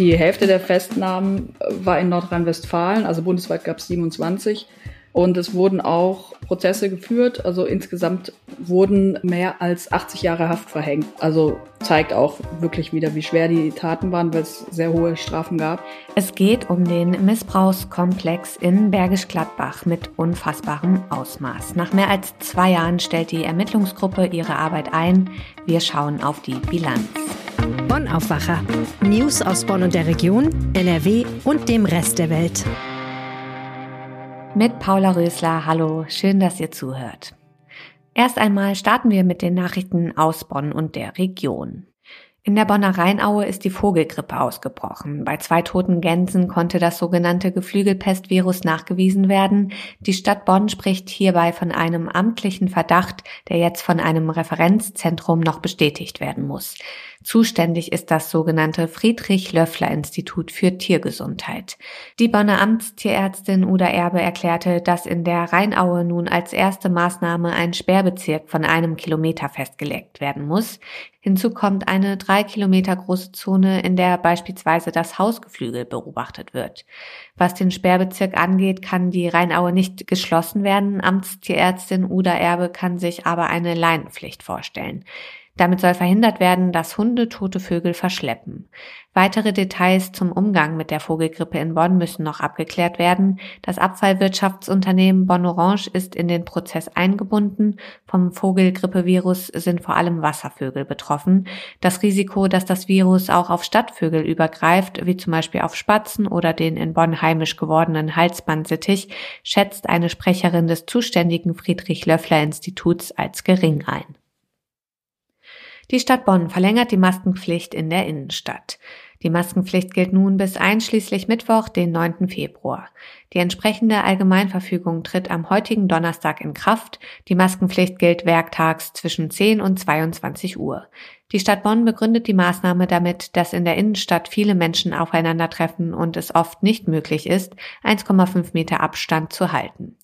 Die Hälfte der Festnahmen war in Nordrhein-Westfalen, also bundesweit gab es 27. Und es wurden auch Prozesse geführt. Also insgesamt wurden mehr als 80 Jahre Haft verhängt. Also zeigt auch wirklich wieder, wie schwer die Taten waren, weil es sehr hohe Strafen gab. Es geht um den Missbrauchskomplex in Bergisch Gladbach mit unfassbarem Ausmaß. Nach mehr als zwei Jahren stellt die Ermittlungsgruppe ihre Arbeit ein. Wir schauen auf die Bilanz. Bonn Aufwacher. News aus Bonn und der Region, NRW und dem Rest der Welt mit Paula Rösler. Hallo, schön, dass ihr zuhört. Erst einmal starten wir mit den Nachrichten aus Bonn und der Region. In der Bonner Rheinaue ist die Vogelgrippe ausgebrochen. Bei zwei toten Gänsen konnte das sogenannte Geflügelpestvirus nachgewiesen werden. Die Stadt Bonn spricht hierbei von einem amtlichen Verdacht, der jetzt von einem Referenzzentrum noch bestätigt werden muss. Zuständig ist das sogenannte Friedrich-Löffler-Institut für Tiergesundheit. Die Bonner Amtstierärztin Uda Erbe erklärte, dass in der Rheinaue nun als erste Maßnahme ein Sperrbezirk von einem Kilometer festgelegt werden muss. Hinzu kommt eine drei Kilometer große Zone, in der beispielsweise das Hausgeflügel beobachtet wird. Was den Sperrbezirk angeht, kann die Rheinaue nicht geschlossen werden. Amtstierärztin Uda Erbe kann sich aber eine Leinenpflicht vorstellen. Damit soll verhindert werden, dass Hunde tote Vögel verschleppen. Weitere Details zum Umgang mit der Vogelgrippe in Bonn müssen noch abgeklärt werden. Das Abfallwirtschaftsunternehmen Bonn Orange ist in den Prozess eingebunden. Vom Vogelgrippevirus sind vor allem Wasservögel betroffen. Das Risiko, dass das Virus auch auf Stadtvögel übergreift, wie zum Beispiel auf Spatzen oder den in Bonn heimisch gewordenen Halsbandsittich, schätzt eine Sprecherin des zuständigen Friedrich-Löffler-Instituts als gering ein. Die Stadt Bonn verlängert die Maskenpflicht in der Innenstadt. Die Maskenpflicht gilt nun bis einschließlich Mittwoch, den 9. Februar. Die entsprechende Allgemeinverfügung tritt am heutigen Donnerstag in Kraft. Die Maskenpflicht gilt werktags zwischen 10 und 22 Uhr. Die Stadt Bonn begründet die Maßnahme damit, dass in der Innenstadt viele Menschen aufeinandertreffen und es oft nicht möglich ist, 1,5 Meter Abstand zu halten.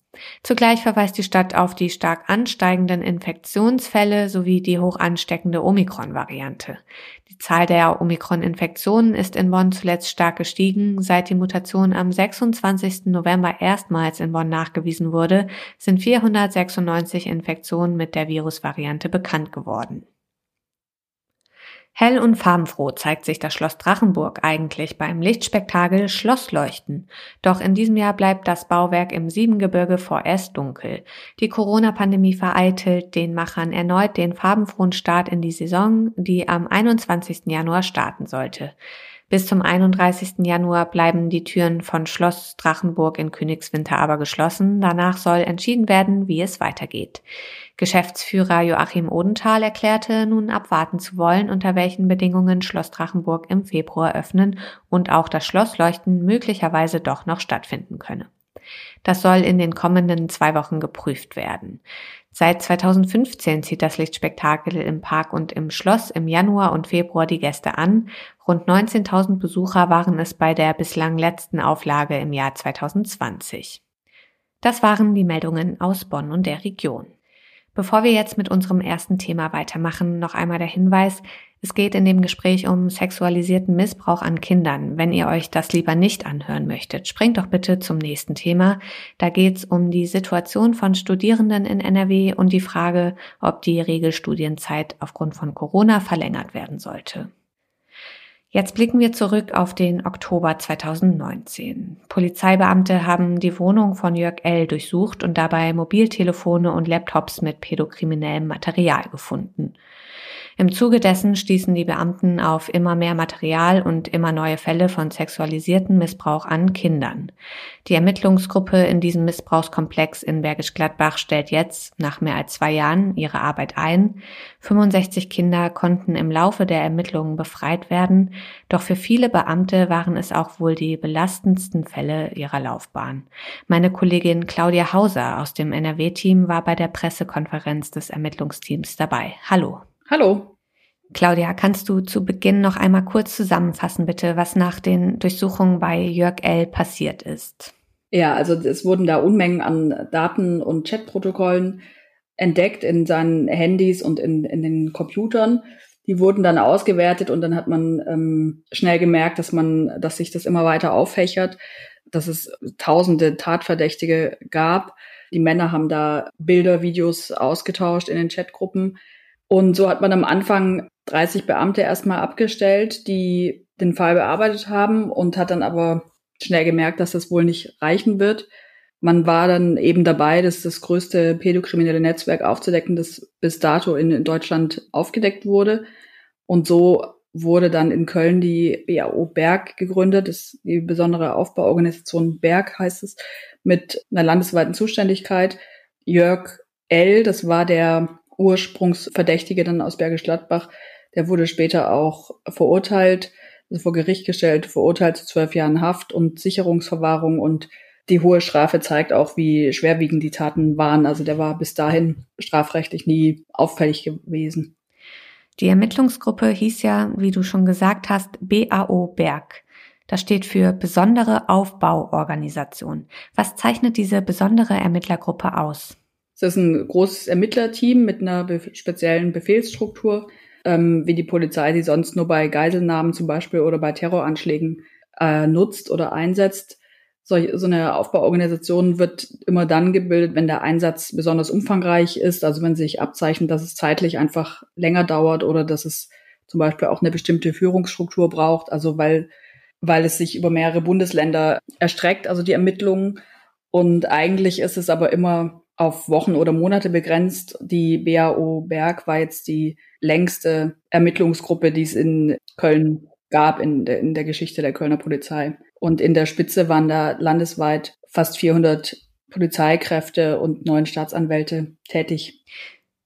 Zugleich verweist die Stadt auf die stark ansteigenden Infektionsfälle sowie die hoch ansteckende Omikron-Variante. Die Zahl der Omikron-Infektionen ist in Bonn zuletzt stark gestiegen. Seit die Mutation am 26. November erstmals in Bonn nachgewiesen wurde, sind 496 Infektionen mit der Virusvariante bekannt geworden. Hell und farbenfroh zeigt sich das Schloss Drachenburg eigentlich beim Lichtspektakel Schlossleuchten. Doch in diesem Jahr bleibt das Bauwerk im Siebengebirge vorerst dunkel. Die Corona-Pandemie vereitelt den Machern erneut den farbenfrohen Start in die Saison, die am 21. Januar starten sollte. Bis zum 31. Januar bleiben die Türen von Schloss Drachenburg in Königswinter aber geschlossen. Danach soll entschieden werden, wie es weitergeht. Geschäftsführer Joachim Odenthal erklärte, nun abwarten zu wollen, unter welchen Bedingungen Schloss Drachenburg im Februar öffnen und auch das Schlossleuchten möglicherweise doch noch stattfinden könne. Das soll in den kommenden zwei Wochen geprüft werden. Seit 2015 zieht das Lichtspektakel im Park und im Schloss im Januar und Februar die Gäste an. Rund 19.000 Besucher waren es bei der bislang letzten Auflage im Jahr 2020. Das waren die Meldungen aus Bonn und der Region. Bevor wir jetzt mit unserem ersten Thema weitermachen, noch einmal der Hinweis, es geht in dem Gespräch um sexualisierten Missbrauch an Kindern. Wenn ihr euch das lieber nicht anhören möchtet, springt doch bitte zum nächsten Thema. Da geht's um die Situation von Studierenden in NRW und die Frage, ob die Regelstudienzeit aufgrund von Corona verlängert werden sollte. Jetzt blicken wir zurück auf den Oktober 2019. Polizeibeamte haben die Wohnung von Jörg L. durchsucht und dabei Mobiltelefone und Laptops mit pädokriminellem Material gefunden. Im Zuge dessen stießen die Beamten auf immer mehr Material und immer neue Fälle von sexualisierten Missbrauch an Kindern. Die Ermittlungsgruppe in diesem Missbrauchskomplex in Bergisch Gladbach stellt jetzt, nach mehr als zwei Jahren, ihre Arbeit ein. 65 Kinder konnten im Laufe der Ermittlungen befreit werden, doch für viele Beamte waren es auch wohl die belastendsten Fälle ihrer Laufbahn. Meine Kollegin Claudia Hauser aus dem NRW-Team war bei der Pressekonferenz des Ermittlungsteams dabei. Hallo. Hallo. Claudia, kannst du zu Beginn noch einmal kurz zusammenfassen, bitte, was nach den Durchsuchungen bei Jörg L. passiert ist? Ja, also es wurden da Unmengen an Daten und Chatprotokollen entdeckt in seinen Handys und in, in den Computern. Die wurden dann ausgewertet und dann hat man ähm, schnell gemerkt, dass man, dass sich das immer weiter auffächert, dass es tausende Tatverdächtige gab. Die Männer haben da Bilder, Videos ausgetauscht in den Chatgruppen. Und so hat man am Anfang 30 Beamte erstmal abgestellt, die den Fall bearbeitet haben und hat dann aber schnell gemerkt, dass das wohl nicht reichen wird. Man war dann eben dabei, das das größte pädokriminelle Netzwerk aufzudecken, das bis dato in, in Deutschland aufgedeckt wurde. Und so wurde dann in Köln die BAO Berg gegründet, das ist die besondere Aufbauorganisation Berg heißt es, mit einer landesweiten Zuständigkeit. Jörg L., das war der Ursprungsverdächtige dann aus Bergisch Gladbach, der wurde später auch verurteilt, also vor Gericht gestellt, verurteilt zu zwölf Jahren Haft und Sicherungsverwahrung und die hohe Strafe zeigt auch, wie schwerwiegend die Taten waren. Also der war bis dahin strafrechtlich nie auffällig gewesen. Die Ermittlungsgruppe hieß ja, wie du schon gesagt hast, BAO Berg. Das steht für Besondere Aufbauorganisation. Was zeichnet diese besondere Ermittlergruppe aus? Es ist ein großes Ermittlerteam mit einer be speziellen Befehlsstruktur, ähm, wie die Polizei sie sonst nur bei Geiselnahmen zum Beispiel oder bei Terroranschlägen äh, nutzt oder einsetzt. So, so eine Aufbauorganisation wird immer dann gebildet, wenn der Einsatz besonders umfangreich ist, also wenn sich abzeichnet, dass es zeitlich einfach länger dauert oder dass es zum Beispiel auch eine bestimmte Führungsstruktur braucht, also weil, weil es sich über mehrere Bundesländer erstreckt, also die Ermittlungen. Und eigentlich ist es aber immer auf Wochen oder Monate begrenzt. Die BAO Berg war jetzt die längste Ermittlungsgruppe, die es in Köln gab in der, in der Geschichte der Kölner Polizei. Und in der Spitze waren da landesweit fast 400 Polizeikräfte und neun Staatsanwälte tätig.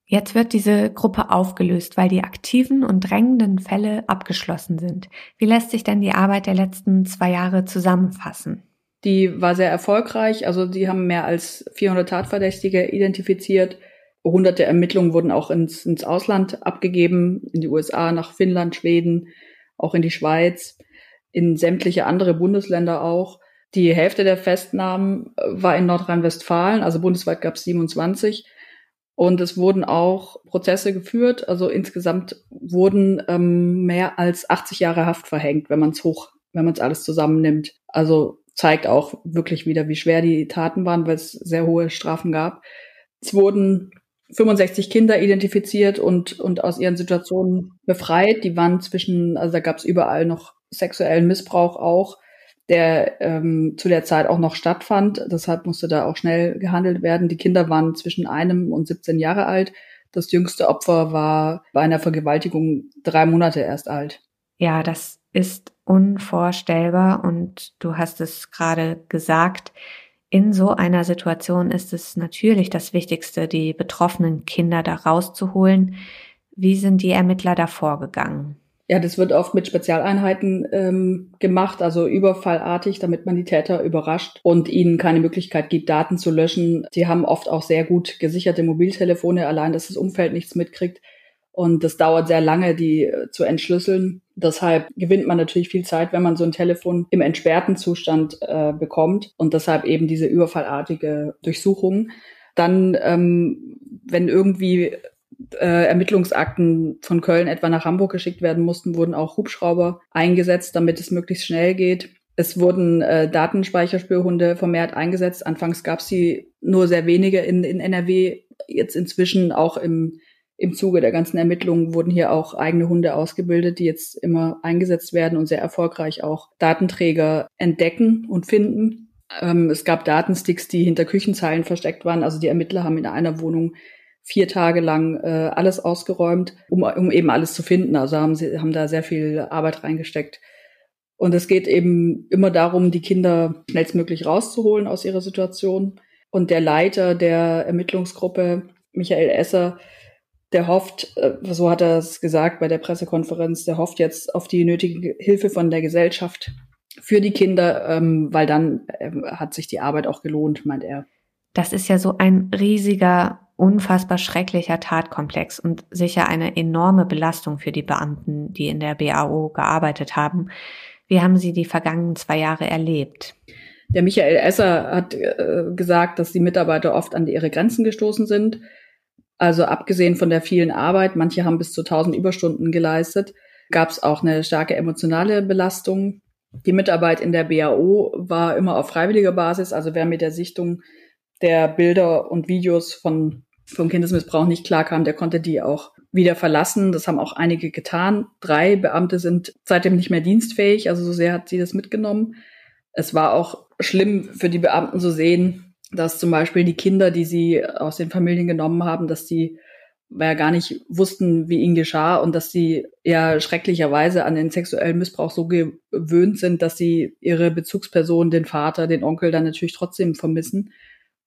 Jetzt wird diese Gruppe aufgelöst, weil die aktiven und drängenden Fälle abgeschlossen sind. Wie lässt sich denn die Arbeit der letzten zwei Jahre zusammenfassen? Die war sehr erfolgreich. Also die haben mehr als 400 Tatverdächtige identifiziert. Hunderte Ermittlungen wurden auch ins, ins Ausland abgegeben, in die USA, nach Finnland, Schweden, auch in die Schweiz, in sämtliche andere Bundesländer auch. Die Hälfte der Festnahmen äh, war in Nordrhein-Westfalen, also bundesweit gab es 27. Und es wurden auch Prozesse geführt. Also insgesamt wurden ähm, mehr als 80 Jahre Haft verhängt, wenn man es hoch, wenn man es alles zusammennimmt. Also zeigt auch wirklich wieder, wie schwer die Taten waren, weil es sehr hohe Strafen gab. Es wurden 65 Kinder identifiziert und, und aus ihren Situationen befreit. Die waren zwischen, also da gab es überall noch sexuellen Missbrauch auch, der ähm, zu der Zeit auch noch stattfand. Deshalb musste da auch schnell gehandelt werden. Die Kinder waren zwischen einem und 17 Jahre alt. Das jüngste Opfer war bei einer Vergewaltigung drei Monate erst alt. Ja, das ist unvorstellbar und du hast es gerade gesagt. In so einer Situation ist es natürlich das Wichtigste, die betroffenen Kinder da rauszuholen. Wie sind die Ermittler da vorgegangen? Ja, das wird oft mit Spezialeinheiten ähm, gemacht, also überfallartig, damit man die Täter überrascht und ihnen keine Möglichkeit gibt, Daten zu löschen. Sie haben oft auch sehr gut gesicherte Mobiltelefone, allein dass das Umfeld nichts mitkriegt. Und das dauert sehr lange, die äh, zu entschlüsseln. Deshalb gewinnt man natürlich viel Zeit, wenn man so ein Telefon im entsperrten Zustand äh, bekommt und deshalb eben diese überfallartige Durchsuchung. Dann, ähm, wenn irgendwie äh, Ermittlungsakten von Köln etwa nach Hamburg geschickt werden mussten, wurden auch Hubschrauber eingesetzt, damit es möglichst schnell geht. Es wurden äh, Datenspeicherspürhunde vermehrt eingesetzt. Anfangs gab es sie nur sehr wenige in, in NRW. Jetzt inzwischen auch im im Zuge der ganzen Ermittlungen wurden hier auch eigene Hunde ausgebildet, die jetzt immer eingesetzt werden und sehr erfolgreich auch Datenträger entdecken und finden. Ähm, es gab Datensticks, die hinter Küchenzeilen versteckt waren. Also die Ermittler haben in einer Wohnung vier Tage lang äh, alles ausgeräumt, um, um eben alles zu finden. Also haben sie haben da sehr viel Arbeit reingesteckt. Und es geht eben immer darum, die Kinder schnellstmöglich rauszuholen aus ihrer Situation. Und der Leiter der Ermittlungsgruppe, Michael Esser, der hofft, äh, so hat er es gesagt bei der Pressekonferenz, der hofft jetzt auf die nötige Hilfe von der Gesellschaft für die Kinder, ähm, weil dann äh, hat sich die Arbeit auch gelohnt, meint er. Das ist ja so ein riesiger, unfassbar schrecklicher Tatkomplex und sicher eine enorme Belastung für die Beamten, die in der BAO gearbeitet haben. Wie haben Sie die vergangenen zwei Jahre erlebt? Der Michael Esser hat äh, gesagt, dass die Mitarbeiter oft an ihre Grenzen gestoßen sind Also abgesehen von der vielen Arbeit, manche haben bis zu 1000 Überstunden geleistet, gab es auch eine starke emotionale Belastung. Die Mitarbeit in der BAO war immer auf freiwilliger Basis. Also wer mit der Sichtung der Bilder und Videos von, vom Kindesmissbrauch nicht klarkam, der konnte die auch wieder verlassen. Das haben auch einige getan. Drei Beamte sind seitdem nicht mehr dienstfähig. Also so sehr hat sie das mitgenommen. Es war auch schlimm für die Beamten zu sehen, dass zum Beispiel die Kinder, die sie aus den Familien genommen haben, dass die ja gar nicht wussten, wie ihnen geschah und dass sie ja schrecklicherweise an den sexuellen Missbrauch so gewöhnt sind, dass sie ihre Bezugsperson, den Vater, den Onkel dann natürlich trotzdem vermissen.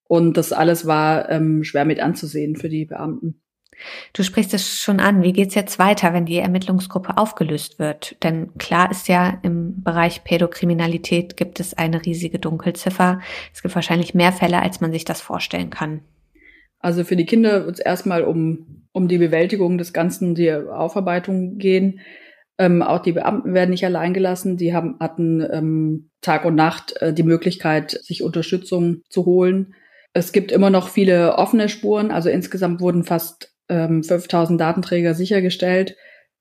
Und das alles war ähm, schwer mit anzusehen für die Beamten. Du sprichst es schon an. Wie geht's jetzt weiter, wenn die Ermittlungsgruppe aufgelöst wird? Denn klar ist ja, im Bereich Pädokriminalität gibt es eine riesige Dunkelziffer. Es gibt wahrscheinlich mehr Fälle, als man sich das vorstellen kann. Also für die Kinder wird es erstmal um, um die Bewältigung des Ganzen, die Aufarbeitung gehen. Ähm, auch die Beamten werden nicht allein gelassen. Die haben, hatten ähm, Tag und Nacht äh, die Möglichkeit, sich Unterstützung zu holen. Es gibt immer noch viele offene Spuren. Also insgesamt wurden fast ähm, 5000 Datenträger sichergestellt.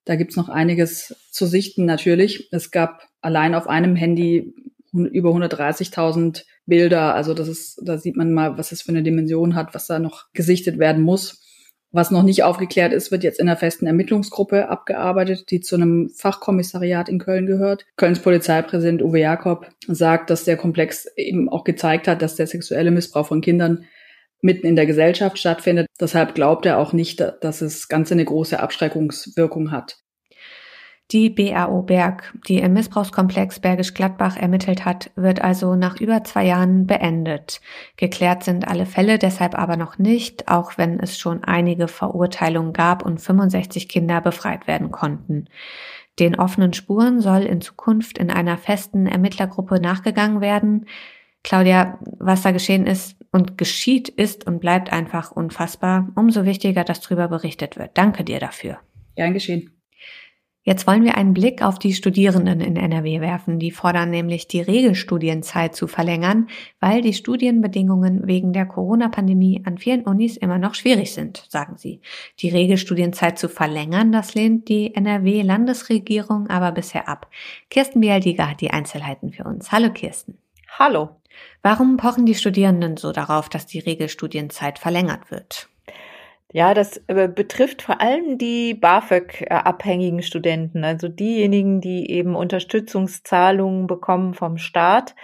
Da gibt's noch einiges zu sichten natürlich. Es gab allein auf einem Handy über 130.000 Bilder. Also das ist, da sieht man mal, was es für eine Dimension hat, was da noch gesichtet werden muss. Was noch nicht aufgeklärt ist, wird jetzt in einer festen Ermittlungsgruppe abgearbeitet, die zu einem Fachkommissariat in Köln gehört. Kölns Polizeipräsident Uwe Jakob sagt, dass der Komplex eben auch gezeigt hat, dass der sexuelle Missbrauch von Kindern mitten in der Gesellschaft stattfindet. Deshalb glaubt er auch nicht, dass es Ganze eine große Abschreckungswirkung hat. Die BAO Berg, die im Missbrauchskomplex Bergisch Gladbach ermittelt hat, wird also nach über zwei Jahren beendet. Geklärt sind alle Fälle deshalb aber noch nicht, auch wenn es schon einige Verurteilungen gab und 65 Kinder befreit werden konnten. Den offenen Spuren soll in Zukunft in einer festen Ermittlergruppe nachgegangen werden. Claudia, was da geschehen ist und geschieht, ist und bleibt einfach unfassbar. Umso wichtiger, dass darüber berichtet wird. Danke dir dafür. Gern geschehen. Jetzt wollen wir einen Blick auf die Studierenden in NRW werfen. Die fordern nämlich die Regelstudienzeit zu verlängern, weil die Studienbedingungen wegen der Corona-Pandemie an vielen Unis immer noch schwierig sind, sagen sie. Die Regelstudienzeit zu verlängern, das lehnt die NRW-Landesregierung aber bisher ab. Kirsten Bialdiger hat die Einzelheiten für uns. Hallo Kirsten. Hallo. Warum pochen die Studierenden so darauf, dass die Regelstudienzeit verlängert wird? Ja, das äh, betrifft vor allem die BAföG-abhängigen Studenten, also diejenigen, die eben Unterstützungszahlungen bekommen vom Staat.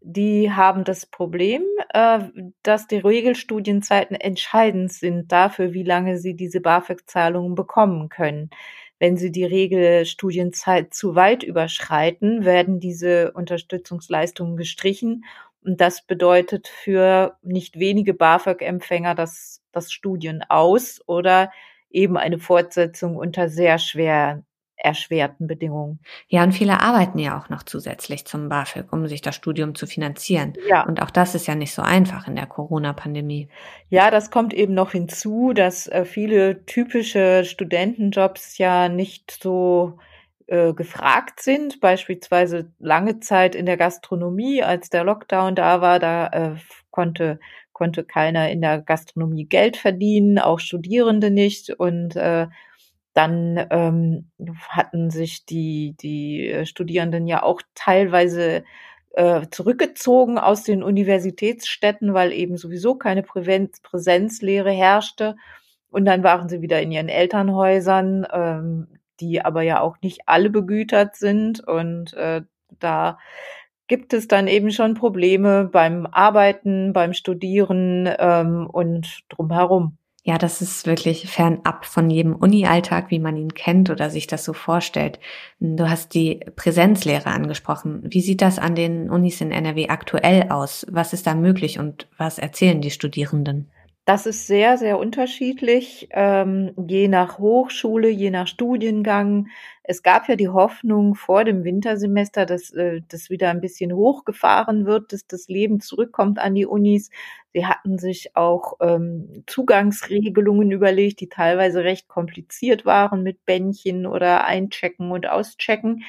Die haben das Problem, äh, dass die Regelstudienzeiten entscheidend sind dafür, wie lange sie diese BAföG-Zahlungen bekommen können. Wenn sie die Regelstudienzeit zu weit überschreiten, werden diese Unterstützungsleistungen gestrichen und das bedeutet für nicht wenige BAföG-Empfänger das, das Studien aus oder eben eine Fortsetzung unter sehr schwer erschwerten Bedingungen. Ja, und viele arbeiten ja auch noch zusätzlich zum BAföG, um sich das Studium zu finanzieren. Ja. Und auch das ist ja nicht so einfach in der Corona-Pandemie. Ja, das kommt eben noch hinzu, dass äh, viele typische Studentenjobs ja nicht so äh, gefragt sind, beispielsweise lange Zeit in der Gastronomie, als der Lockdown da war, da äh, konnte konnte keiner in der Gastronomie Geld verdienen, auch Studierende nicht und äh, dann ähm, hatten sich die die äh, Studierenden ja auch teilweise äh, zurückgezogen aus den Universitätsstädten, weil eben sowieso keine Präsenz, Präsenzlehre herrschte. Und dann waren sie wieder in ihren Elternhäusern. Ähm, die aber ja auch nicht alle begütert sind und äh, da gibt es dann eben schon Probleme beim Arbeiten, beim Studieren ähm, und drumherum. Ja, das ist wirklich fernab von jedem Uni-Alltag, wie man ihn kennt oder sich das so vorstellt. Du hast die Präsenzlehre angesprochen. Wie sieht das an den Unis in NRW aktuell aus? Was ist da möglich und was erzählen die Studierenden? Das ist sehr, sehr unterschiedlich, ähm, je nach Hochschule, je nach Studiengang. Es gab ja die Hoffnung vor dem Wintersemester, dass äh, das wieder ein bisschen hochgefahren wird, dass das Leben zurückkommt an die Unis. Sie hatten sich auch ähm, Zugangsregelungen überlegt, die teilweise recht kompliziert waren mit Bändchen oder Einchecken und Auschecken.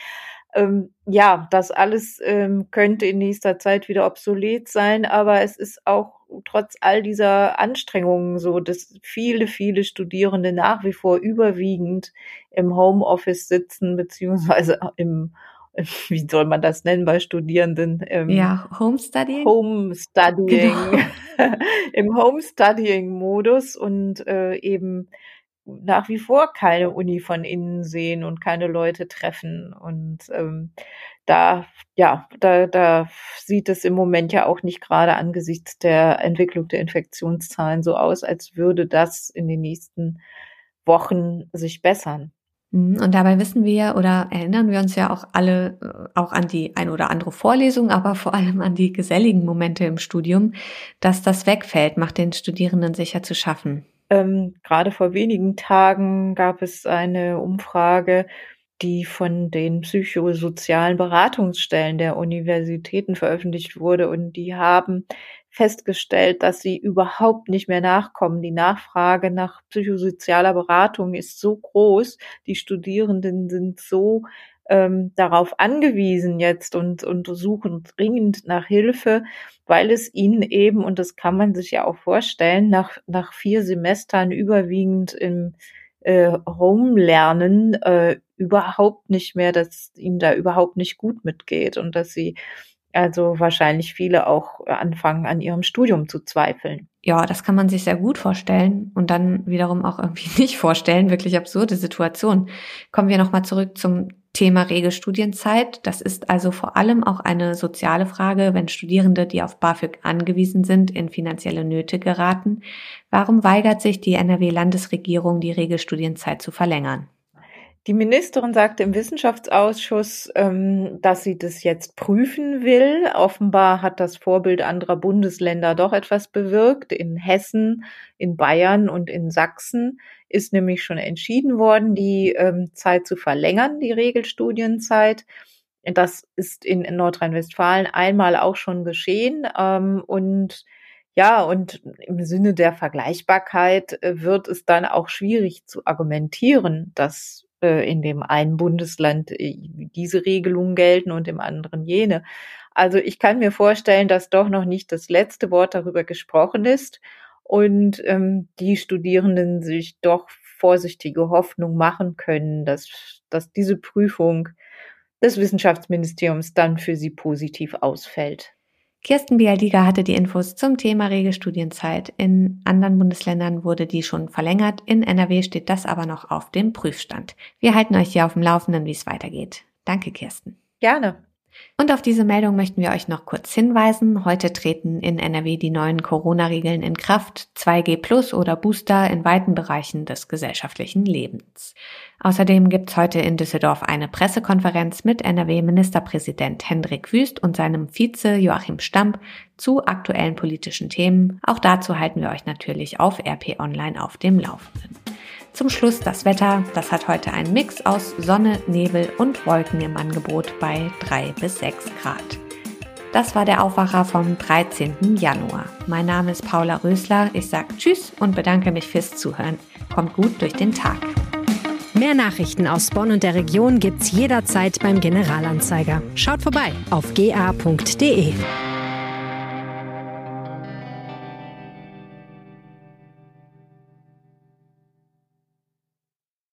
Ähm, ja, das alles ähm, könnte in nächster Zeit wieder obsolet sein, aber es ist auch trotz all dieser Anstrengungen so, dass viele, viele Studierende nach wie vor überwiegend im Homeoffice sitzen, beziehungsweise im wie soll man das nennen bei Studierenden? Ähm, ja, Homestudying. Homestudying. Genau. Im Homestudying-Modus und äh, eben nach wie vor keine Uni von innen sehen und keine Leute treffen. Und ähm, da, ja, da, da sieht es im Moment ja auch nicht gerade angesichts der Entwicklung der Infektionszahlen so aus, als würde das in den nächsten Wochen sich bessern. Mhm, und dabei wissen wir oder erinnern wir uns ja auch alle äh, auch an die ein oder andere Vorlesung, aber vor allem an die geselligen Momente im Studium, dass das wegfällt, macht den Studierenden sicher zu schaffen. Ähm, gerade vor wenigen Tagen gab es eine Umfrage, die von den psychosozialen Beratungsstellen der Universitäten veröffentlicht wurde und die haben festgestellt, dass sie überhaupt nicht mehr nachkommen. Die Nachfrage nach psychosozialer Beratung ist so groß, die Studierenden sind so ähm, darauf angewiesen jetzt und, und suchen dringend nach Hilfe, weil es ihnen eben, und das kann man sich ja auch vorstellen, nach, nach vier Semestern überwiegend im äh, Home-Lernen äh, überhaupt nicht mehr, dass ihnen da überhaupt nicht gut mitgeht und dass sie also wahrscheinlich viele auch anfangen, an ihrem Studium zu zweifeln. Ja, das kann man sich sehr gut vorstellen und dann wiederum auch irgendwie nicht vorstellen. Wirklich absurde Situation. Kommen wir nochmal zurück zum Thema Regelstudienzeit. Das ist also vor allem auch eine soziale Frage, wenn Studierende, die auf BAföG angewiesen sind, in finanzielle Nöte geraten. Warum weigert sich die NRW-Landesregierung, die Regelstudienzeit zu verlängern? Die Ministerin sagte im Wissenschaftsausschuss, ähm, dass sie das jetzt prüfen will. Offenbar hat das Vorbild anderer Bundesländer doch etwas bewirkt. In Hessen, in Bayern und in Sachsen ist nämlich schon entschieden worden, die ähm, Zeit zu verlängern, die Regelstudienzeit. Das ist in, Nordrhein-Westfalen einmal auch schon geschehen. Ähm, und ja, und im Sinne der Vergleichbarkeit äh, wird es dann auch schwierig zu argumentieren, dass äh, in dem einen Bundesland äh, diese Regelungen gelten und im anderen jene. Also ich kann mir vorstellen, dass doch noch nicht das letzte Wort darüber gesprochen ist und ähm, die Studierenden sich doch vorsichtige Hoffnung machen können, dass, dass diese Prüfung des Wissenschaftsministeriums dann für sie positiv ausfällt. Kirsten Bialdiger hatte die Infos zum Thema Regelstudienzeit. In anderen Bundesländern wurde die schon verlängert. In NRW steht das aber noch auf dem Prüfstand. Wir halten euch hier auf dem Laufenden, wie es weitergeht. Danke, Kirsten. Gerne. Und auf diese Meldung möchten wir euch noch kurz hinweisen. Heute treten in NRW die neuen Corona-Regeln in Kraft. 2G Plus oder Booster in weiten Bereichen des gesellschaftlichen Lebens. Außerdem gibt's heute in Düsseldorf eine Pressekonferenz mit NRW-Ministerpräsident Hendrik Wüst und seinem Vize Joachim Stamp zu aktuellen politischen Themen. Auch dazu halten wir euch natürlich auf RP Online auf dem Laufenden. Zum Schluss das Wetter. Das hat heute einen Mix aus Sonne, Nebel und Wolken im Angebot bei 3 bis 6 Grad. Das war der Aufwacher vom 13. Januar. Mein Name ist Paula Rösler. Ich sage Tschüss und bedanke mich fürs Zuhören. Kommt gut durch den Tag. Mehr Nachrichten aus Bonn und der Region gibt's jederzeit beim Generalanzeiger. Schaut vorbei auf ga.de.